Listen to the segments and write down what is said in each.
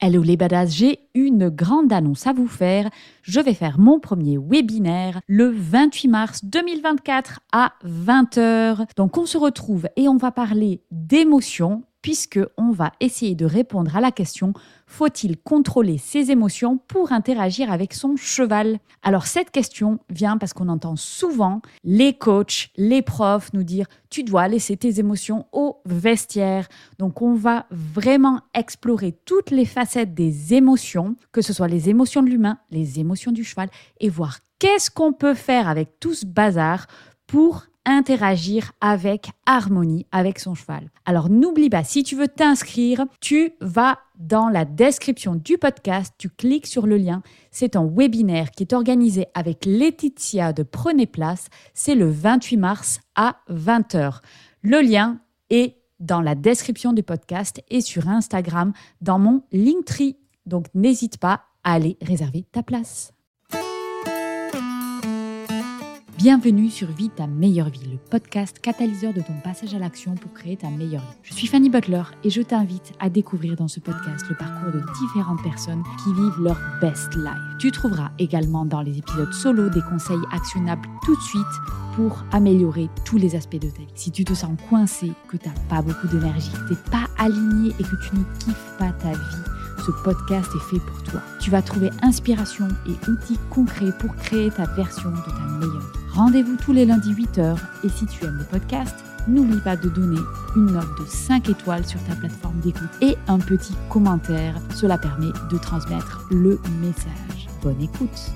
Hello les badass, j'ai une grande annonce à vous faire. Je vais faire mon premier webinaire le 28 mars 2024 à 20h. Donc on se retrouve et on va parler d'émotions puisque on va essayer de répondre à la question faut-il contrôler ses émotions pour interagir avec son cheval? Alors cette question vient parce qu'on entend souvent les coachs, les profs nous dire tu dois laisser tes émotions au vestiaire. Donc on va vraiment explorer toutes les facettes des émotions, que ce soit les émotions de l'humain, les émotions du cheval et voir qu'est-ce qu'on peut faire avec tout ce bazar pour interagir avec harmonie avec son cheval. Alors n'oublie pas, si tu veux t'inscrire, tu vas dans la description du podcast, tu cliques sur le lien. C'est un webinaire qui est organisé avec Laetitia de Prenez Place. C'est le 28 mars à 20h. Le lien est dans la description du podcast et sur Instagram dans mon Linktree. Donc n'hésite pas à aller réserver ta place. Bienvenue sur Vie ta meilleure vie, le podcast catalyseur de ton passage à l'action pour créer ta meilleure vie. Je suis Fanny Butler et je t'invite à découvrir dans ce podcast le parcours de différentes personnes qui vivent leur best life. Tu trouveras également dans les épisodes solo des conseils actionnables tout de suite pour améliorer tous les aspects de ta vie. Si tu te sens coincé, que tu n'as pas beaucoup d'énergie, que tu n'es pas aligné et que tu ne kiffes pas ta vie, ce podcast est fait pour toi. Tu vas trouver inspiration et outils concrets pour créer ta version de ta meilleure. Rendez-vous tous les lundis 8h et si tu aimes le podcast, n'oublie pas de donner une note de 5 étoiles sur ta plateforme d'écoute et un petit commentaire. Cela permet de transmettre le message. Bonne écoute.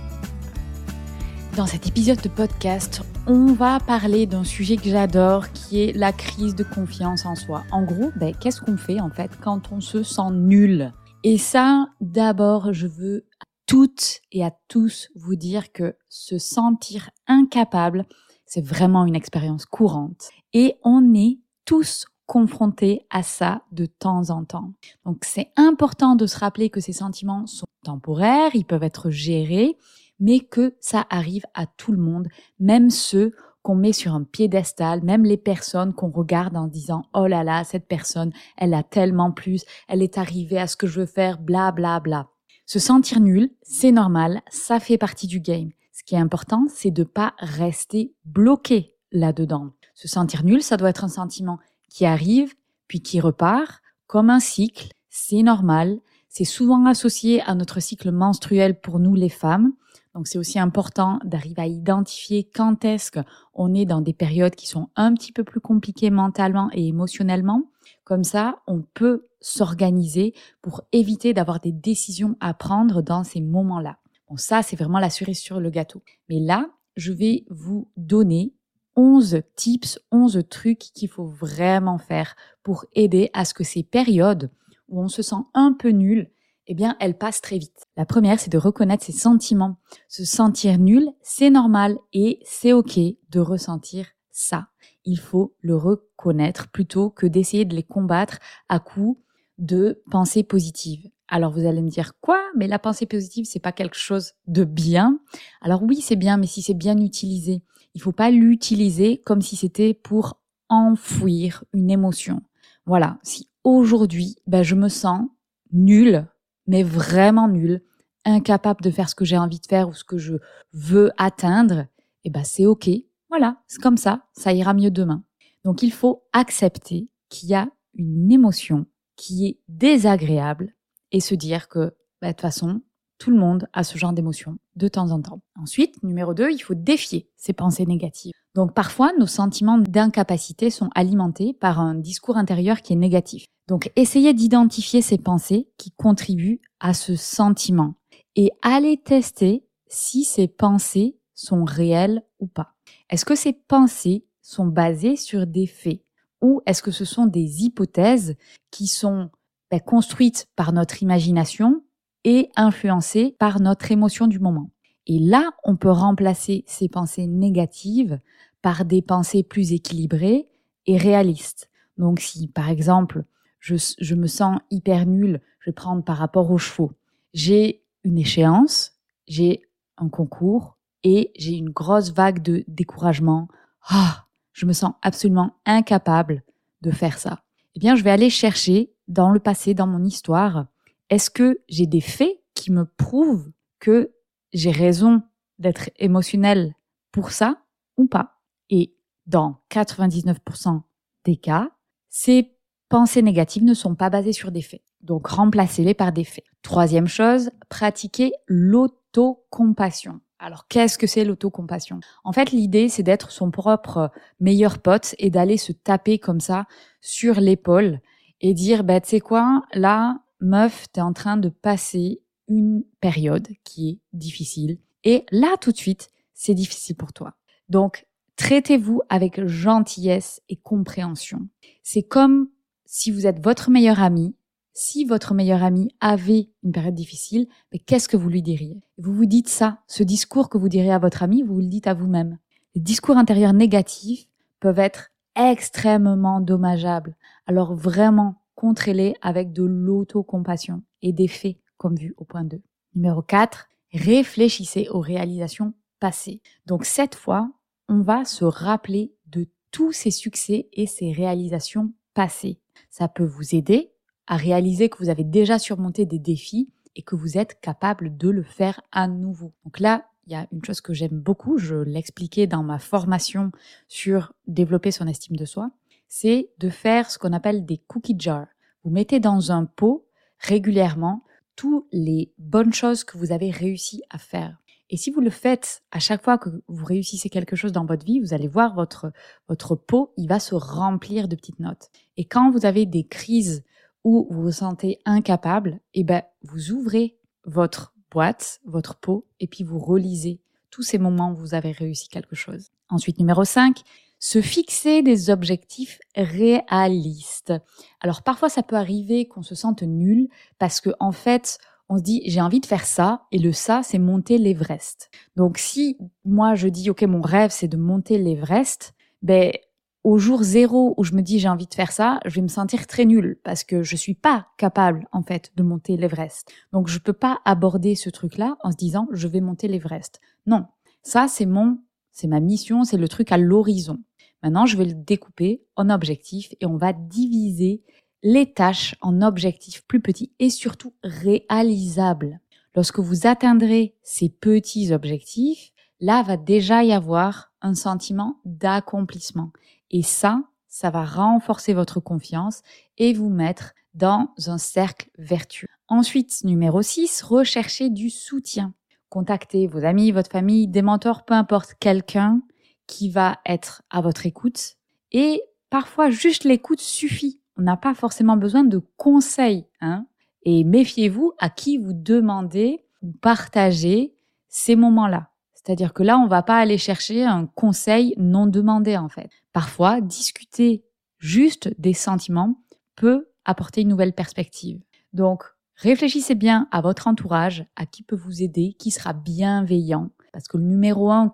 Dans cet épisode de podcast, on va parler d'un sujet que j'adore qui est la crise de confiance en soi. En gros, ben, qu'est-ce qu'on fait en fait quand on se sent nul? Et ça, d'abord, je veux toutes et à tous vous dire que se sentir incapable, c'est vraiment une expérience courante. Et on est tous confrontés à ça de temps en temps. Donc c'est important de se rappeler que ces sentiments sont temporaires, ils peuvent être gérés, mais que ça arrive à tout le monde, même ceux qu'on met sur un piédestal, même les personnes qu'on regarde en disant oh là là, cette personne, elle a tellement plus, elle est arrivée à ce que je veux faire, bla bla bla. Se sentir nul, c'est normal, ça fait partie du game. Ce qui est important, c'est de pas rester bloqué là-dedans. Se sentir nul, ça doit être un sentiment qui arrive, puis qui repart, comme un cycle, c'est normal. C'est souvent associé à notre cycle menstruel pour nous les femmes. Donc c'est aussi important d'arriver à identifier quand est-ce qu'on est dans des périodes qui sont un petit peu plus compliquées mentalement et émotionnellement. Comme ça, on peut s'organiser pour éviter d'avoir des décisions à prendre dans ces moments-là. Bon, ça, c'est vraiment la cerise sur le gâteau. Mais là, je vais vous donner 11 tips, 11 trucs qu'il faut vraiment faire pour aider à ce que ces périodes où on se sent un peu nul, eh bien, elles passent très vite. La première, c'est de reconnaître ses sentiments. Se sentir nul, c'est normal et c'est OK de ressentir ça. Il faut le reconnaître plutôt que d'essayer de les combattre à coup de pensée positive. Alors vous allez me dire quoi? Mais la pensée positive, c'est pas quelque chose de bien? Alors oui, c'est bien, mais si c'est bien utilisé, il faut pas l'utiliser comme si c'était pour enfouir une émotion. Voilà. Si aujourd'hui, ben, je me sens nulle, mais vraiment nulle, incapable de faire ce que j'ai envie de faire ou ce que je veux atteindre, eh ben c'est ok. Voilà, c'est comme ça, ça ira mieux demain. Donc il faut accepter qu'il y a une émotion qui est désagréable et se dire que, bah, de toute façon, tout le monde a ce genre d'émotion de temps en temps. Ensuite, numéro 2, il faut défier ces pensées négatives. Donc parfois, nos sentiments d'incapacité sont alimentés par un discours intérieur qui est négatif. Donc essayez d'identifier ces pensées qui contribuent à ce sentiment et allez tester si ces pensées sont réelles ou pas. Est-ce que ces pensées sont basées sur des faits ou est-ce que ce sont des hypothèses qui sont ben, construites par notre imagination et influencées par notre émotion du moment? Et là, on peut remplacer ces pensées négatives par des pensées plus équilibrées et réalistes. Donc si, par exemple, je, je me sens hyper nulle, je vais prendre par rapport aux chevaux. J'ai une échéance, j'ai un concours et j'ai une grosse vague de découragement. Ah, je me sens absolument incapable de faire ça. Eh bien, je vais aller chercher dans le passé, dans mon histoire, est-ce que j'ai des faits qui me prouvent que j'ai raison d'être émotionnel pour ça ou pas? Et dans 99% des cas, ces pensées négatives ne sont pas basées sur des faits. Donc remplacez-les par des faits. Troisième chose, pratiquez l'autocompassion. Alors, qu'est-ce que c'est l'autocompassion? En fait, l'idée, c'est d'être son propre meilleur pote et d'aller se taper comme ça sur l'épaule et dire, bah, tu sais quoi, là, meuf, t'es en train de passer une période qui est difficile. Et là, tout de suite, c'est difficile pour toi. Donc, traitez-vous avec gentillesse et compréhension. C'est comme si vous êtes votre meilleur ami si votre meilleur ami avait une période difficile, qu'est-ce que vous lui diriez? Vous vous dites ça, ce discours que vous direz à votre ami, vous le dites à vous-même. Les discours intérieurs négatifs peuvent être extrêmement dommageables. Alors vraiment, contrez-les avec de l'autocompassion et des faits, comme vu au point 2. Numéro 4, réfléchissez aux réalisations passées. Donc cette fois, on va se rappeler de tous ces succès et ces réalisations passées. Ça peut vous aider à réaliser que vous avez déjà surmonté des défis et que vous êtes capable de le faire à nouveau. Donc là, il y a une chose que j'aime beaucoup, je l'expliquais dans ma formation sur développer son estime de soi, c'est de faire ce qu'on appelle des cookie jars. Vous mettez dans un pot régulièrement toutes les bonnes choses que vous avez réussi à faire. Et si vous le faites à chaque fois que vous réussissez quelque chose dans votre vie, vous allez voir votre, votre pot, il va se remplir de petites notes. Et quand vous avez des crises où vous vous sentez incapable, eh ben, vous ouvrez votre boîte, votre pot, et puis vous relisez tous ces moments où vous avez réussi quelque chose. Ensuite, numéro 5, se fixer des objectifs réalistes. Alors parfois ça peut arriver qu'on se sente nul parce que en fait, on se dit j'ai envie de faire ça et le ça c'est monter l'Everest. Donc si moi je dis OK mon rêve c'est de monter l'Everest, ben au jour zéro où je me dis j'ai envie de faire ça, je vais me sentir très nulle parce que je suis pas capable en fait de monter l'Everest. Donc je peux pas aborder ce truc-là en se disant je vais monter l'Everest. Non, ça c'est mon, c'est ma mission, c'est le truc à l'horizon. Maintenant je vais le découper en objectifs et on va diviser les tâches en objectifs plus petits et surtout réalisables. Lorsque vous atteindrez ces petits objectifs, là va déjà y avoir un sentiment d'accomplissement. Et ça, ça va renforcer votre confiance et vous mettre dans un cercle vertueux. Ensuite, numéro 6, recherchez du soutien. Contactez vos amis, votre famille, des mentors, peu importe, quelqu'un qui va être à votre écoute. Et parfois, juste l'écoute suffit. On n'a pas forcément besoin de conseils. Hein et méfiez-vous à qui vous demandez ou partagez ces moments-là. C'est-à-dire que là, on va pas aller chercher un conseil non demandé, en fait. Parfois, discuter juste des sentiments peut apporter une nouvelle perspective. Donc, réfléchissez bien à votre entourage, à qui peut vous aider, qui sera bienveillant. Parce que le numéro un,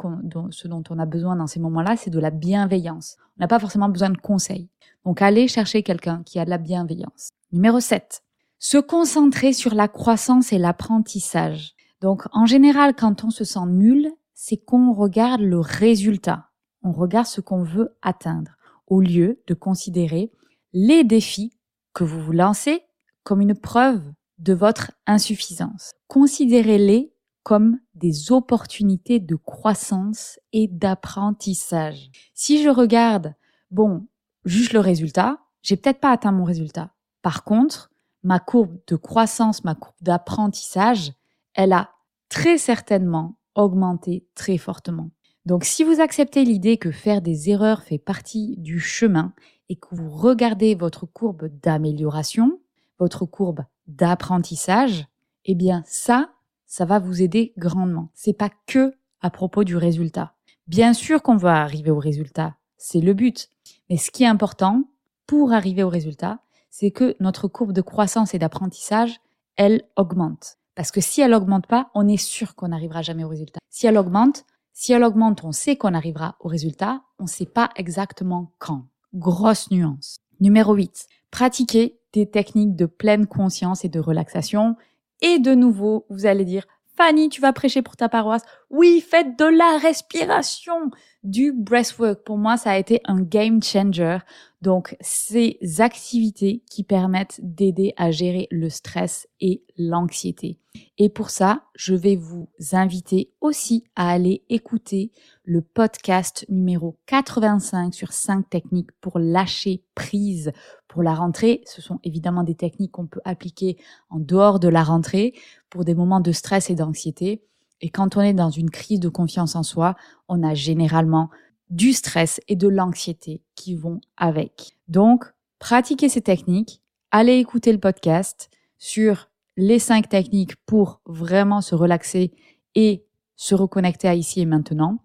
ce dont on a besoin dans ces moments-là, c'est de la bienveillance. On n'a pas forcément besoin de conseils. Donc, allez chercher quelqu'un qui a de la bienveillance. Numéro 7. Se concentrer sur la croissance et l'apprentissage. Donc, en général, quand on se sent nul, c'est qu'on regarde le résultat. On regarde ce qu'on veut atteindre, au lieu de considérer les défis que vous vous lancez comme une preuve de votre insuffisance. Considérez-les comme des opportunités de croissance et d'apprentissage. Si je regarde, bon, juste le résultat, j'ai peut-être pas atteint mon résultat. Par contre, ma courbe de croissance, ma courbe d'apprentissage, elle a très certainement augmenter très fortement. Donc si vous acceptez l'idée que faire des erreurs fait partie du chemin et que vous regardez votre courbe d'amélioration, votre courbe d'apprentissage, eh bien ça, ça va vous aider grandement. C'est pas que à propos du résultat. Bien sûr qu'on va arriver au résultat, c'est le but. Mais ce qui est important pour arriver au résultat, c'est que notre courbe de croissance et d'apprentissage, elle augmente. Parce que si elle augmente pas, on est sûr qu'on n'arrivera jamais au résultat. Si elle augmente, si elle augmente, on sait qu'on arrivera au résultat, on ne sait pas exactement quand. Grosse nuance. Numéro 8. Pratiquer des techniques de pleine conscience et de relaxation. Et de nouveau, vous allez dire, Fanny, tu vas prêcher pour ta paroisse. Oui, faites de la respiration, du breathwork. Pour moi, ça a été un game changer. Donc, ces activités qui permettent d'aider à gérer le stress et l'anxiété. Et pour ça, je vais vous inviter aussi à aller écouter le podcast numéro 85 sur 5 techniques pour lâcher prise pour la rentrée. Ce sont évidemment des techniques qu'on peut appliquer en dehors de la rentrée pour des moments de stress et d'anxiété. Et quand on est dans une crise de confiance en soi, on a généralement du stress et de l'anxiété qui vont avec. Donc, pratiquez ces techniques, allez écouter le podcast sur les cinq techniques pour vraiment se relaxer et se reconnecter à ici et maintenant.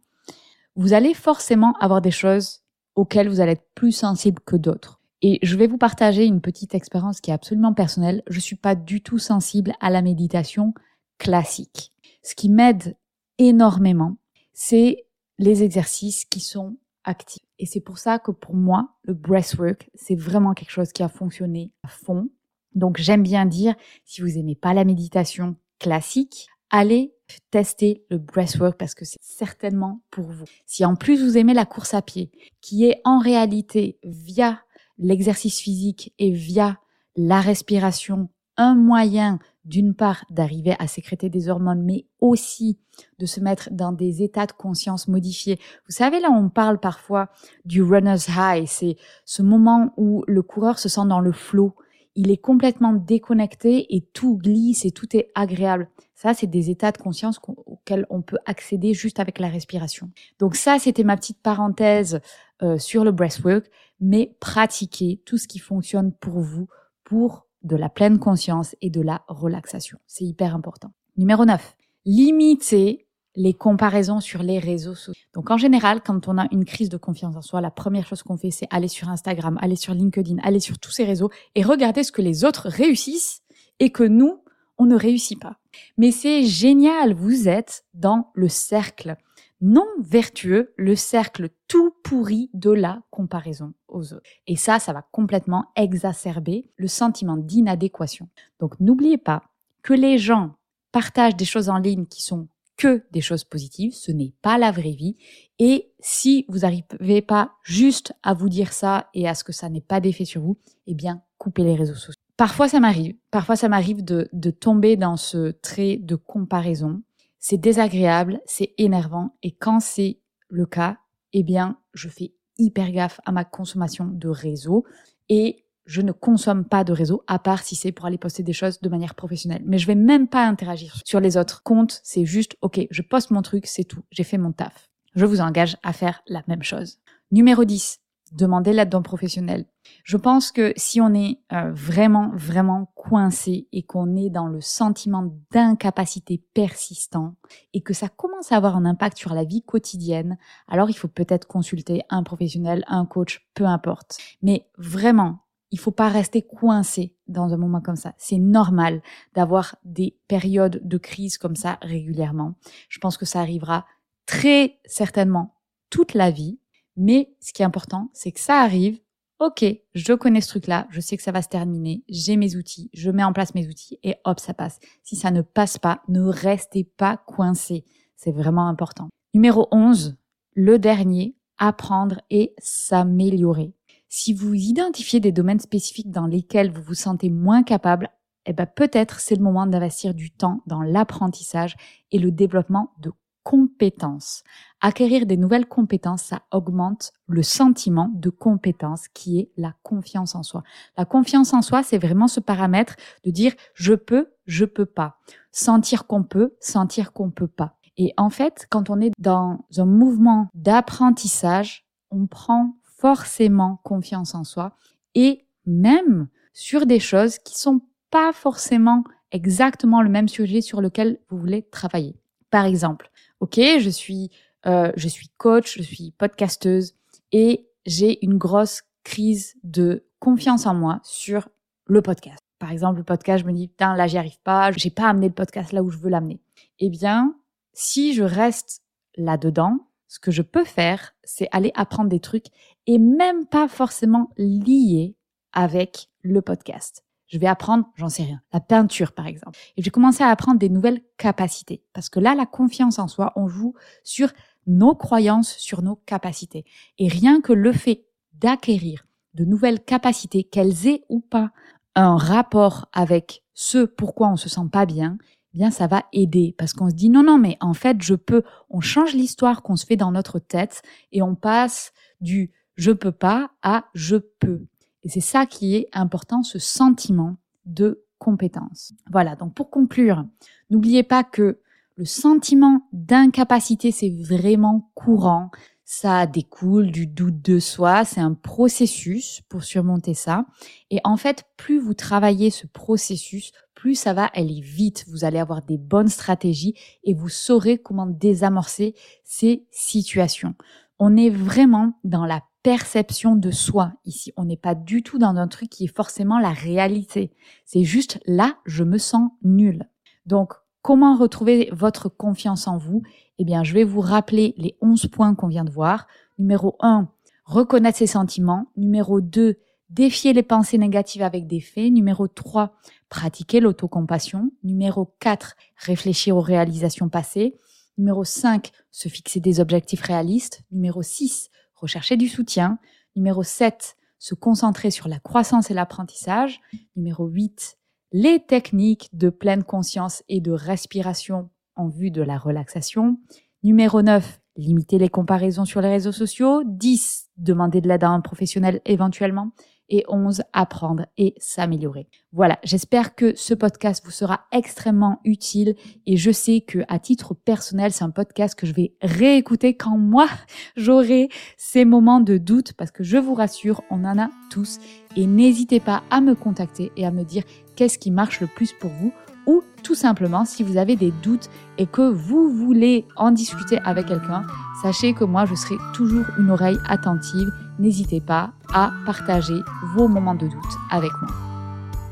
Vous allez forcément avoir des choses auxquelles vous allez être plus sensible que d'autres. Et je vais vous partager une petite expérience qui est absolument personnelle. Je suis pas du tout sensible à la méditation classique. Ce qui m'aide énormément, c'est les exercices qui sont actifs. Et c'est pour ça que pour moi, le breathwork, c'est vraiment quelque chose qui a fonctionné à fond. Donc j'aime bien dire, si vous aimez pas la méditation classique, allez tester le breathwork parce que c'est certainement pour vous. Si en plus vous aimez la course à pied, qui est en réalité via l'exercice physique et via la respiration un moyen d'une part d'arriver à sécréter des hormones, mais aussi de se mettre dans des états de conscience modifiés. Vous savez, là, on parle parfois du runner's high. C'est ce moment où le coureur se sent dans le flot. Il est complètement déconnecté et tout glisse et tout est agréable. Ça, c'est des états de conscience auxquels on peut accéder juste avec la respiration. Donc ça, c'était ma petite parenthèse euh, sur le breathwork, mais pratiquez tout ce qui fonctionne pour vous pour de la pleine conscience et de la relaxation. C'est hyper important. Numéro 9. Limitez les comparaisons sur les réseaux sociaux. Donc en général, quand on a une crise de confiance en soi, la première chose qu'on fait, c'est aller sur Instagram, aller sur LinkedIn, aller sur tous ces réseaux et regarder ce que les autres réussissent et que nous, on ne réussit pas. Mais c'est génial, vous êtes dans le cercle non vertueux, le cercle tout pourri de la comparaison aux autres. Et ça, ça va complètement exacerber le sentiment d'inadéquation. Donc n'oubliez pas que les gens partagent des choses en ligne qui sont des choses positives, ce n'est pas la vraie vie. Et si vous n'arrivez pas juste à vous dire ça et à ce que ça n'ait pas d'effet sur vous, eh bien, coupez les réseaux sociaux. Parfois, ça m'arrive. Parfois, ça m'arrive de, de tomber dans ce trait de comparaison c'est désagréable, c'est énervant et quand c'est le cas, eh bien, je fais hyper gaffe à ma consommation de réseau et je ne consomme pas de réseau à part si c'est pour aller poster des choses de manière professionnelle. Mais je vais même pas interagir sur les autres comptes. C'est juste, OK, je poste mon truc, c'est tout. J'ai fait mon taf. Je vous engage à faire la même chose. Numéro 10 demander l'aide d'un professionnel. Je pense que si on est euh, vraiment, vraiment coincé et qu'on est dans le sentiment d'incapacité persistant et que ça commence à avoir un impact sur la vie quotidienne, alors il faut peut-être consulter un professionnel, un coach, peu importe. Mais vraiment, il faut pas rester coincé dans un moment comme ça. C'est normal d'avoir des périodes de crise comme ça régulièrement. Je pense que ça arrivera très certainement toute la vie mais ce qui est important, c'est que ça arrive. Ok, je connais ce truc-là, je sais que ça va se terminer, j'ai mes outils, je mets en place mes outils et hop, ça passe. Si ça ne passe pas, ne restez pas coincé. C'est vraiment important. Numéro 11, le dernier, apprendre et s'améliorer. Si vous identifiez des domaines spécifiques dans lesquels vous vous sentez moins capable, eh ben peut-être c'est le moment d'investir du temps dans l'apprentissage et le développement de compétences. Acquérir des nouvelles compétences, ça augmente le sentiment de compétence qui est la confiance en soi. La confiance en soi, c'est vraiment ce paramètre de dire je peux, je peux pas. Sentir qu'on peut, sentir qu'on peut pas. Et en fait, quand on est dans un mouvement d'apprentissage, on prend forcément confiance en soi et même sur des choses qui sont pas forcément exactement le même sujet sur lequel vous voulez travailler. Par exemple, ok, je suis, euh, je suis coach, je suis podcasteuse et j'ai une grosse crise de confiance en moi sur le podcast. Par exemple, le podcast, je me dis, putain, là, j'y arrive pas, j'ai pas amené le podcast là où je veux l'amener. Eh bien, si je reste là-dedans, ce que je peux faire, c'est aller apprendre des trucs et même pas forcément liés avec le podcast. Je vais apprendre, j'en sais rien, la peinture par exemple. Et je vais commencer à apprendre des nouvelles capacités. Parce que là, la confiance en soi, on joue sur nos croyances, sur nos capacités. Et rien que le fait d'acquérir de nouvelles capacités, qu'elles aient ou pas un rapport avec ce pourquoi on se sent pas bien, eh bien ça va aider parce qu'on se dit non non mais en fait je peux, on change l'histoire qu'on se fait dans notre tête et on passe du je peux pas à je peux. Et c'est ça qui est important, ce sentiment de compétence. Voilà, donc pour conclure, n'oubliez pas que le sentiment d'incapacité, c'est vraiment courant. Ça découle du doute de soi, c'est un processus pour surmonter ça. Et en fait, plus vous travaillez ce processus, plus ça va aller vite. Vous allez avoir des bonnes stratégies et vous saurez comment désamorcer ces situations. On est vraiment dans la perception de soi ici. On n'est pas du tout dans un truc qui est forcément la réalité. C'est juste là, je me sens nul. Donc, comment retrouver votre confiance en vous? Eh bien, je vais vous rappeler les 11 points qu'on vient de voir. Numéro 1, reconnaître ses sentiments. Numéro 2, défier les pensées négatives avec des faits. Numéro 3, pratiquer l'autocompassion. Numéro 4, réfléchir aux réalisations passées. Numéro 5, se fixer des objectifs réalistes. Numéro 6, rechercher du soutien. Numéro 7, se concentrer sur la croissance et l'apprentissage. Numéro 8, les techniques de pleine conscience et de respiration en vue de la relaxation. Numéro 9, limiter les comparaisons sur les réseaux sociaux. 10, demander de l'aide à un professionnel éventuellement et 11, apprendre et s'améliorer. Voilà, j'espère que ce podcast vous sera extrêmement utile et je sais que à titre personnel, c'est un podcast que je vais réécouter quand moi j'aurai ces moments de doute parce que je vous rassure, on en a tous et n'hésitez pas à me contacter et à me dire qu'est-ce qui marche le plus pour vous ou tout simplement si vous avez des doutes et que vous voulez en discuter avec quelqu'un, sachez que moi je serai toujours une oreille attentive. N'hésitez pas à partager vos moments de doute avec moi.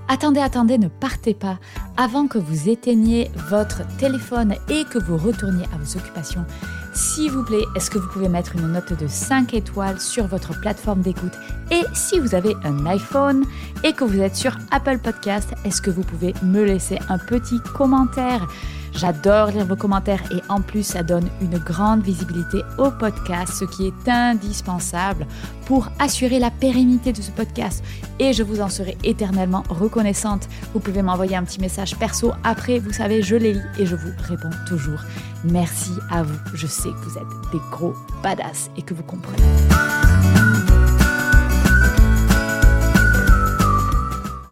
Attendez, attendez, ne partez pas avant que vous éteigniez votre téléphone et que vous retourniez à vos occupations. S'il vous plaît, est-ce que vous pouvez mettre une note de 5 étoiles sur votre plateforme d'écoute? Et si vous avez un iPhone et que vous êtes sur Apple Podcast, est-ce que vous pouvez me laisser un petit commentaire? J'adore lire vos commentaires et en plus ça donne une grande visibilité au podcast, ce qui est indispensable pour assurer la pérennité de ce podcast et je vous en serai éternellement reconnaissante. Vous pouvez m'envoyer un petit message perso après, vous savez, je les lis et je vous réponds toujours. Merci à vous, je sais que vous êtes des gros badass et que vous comprenez.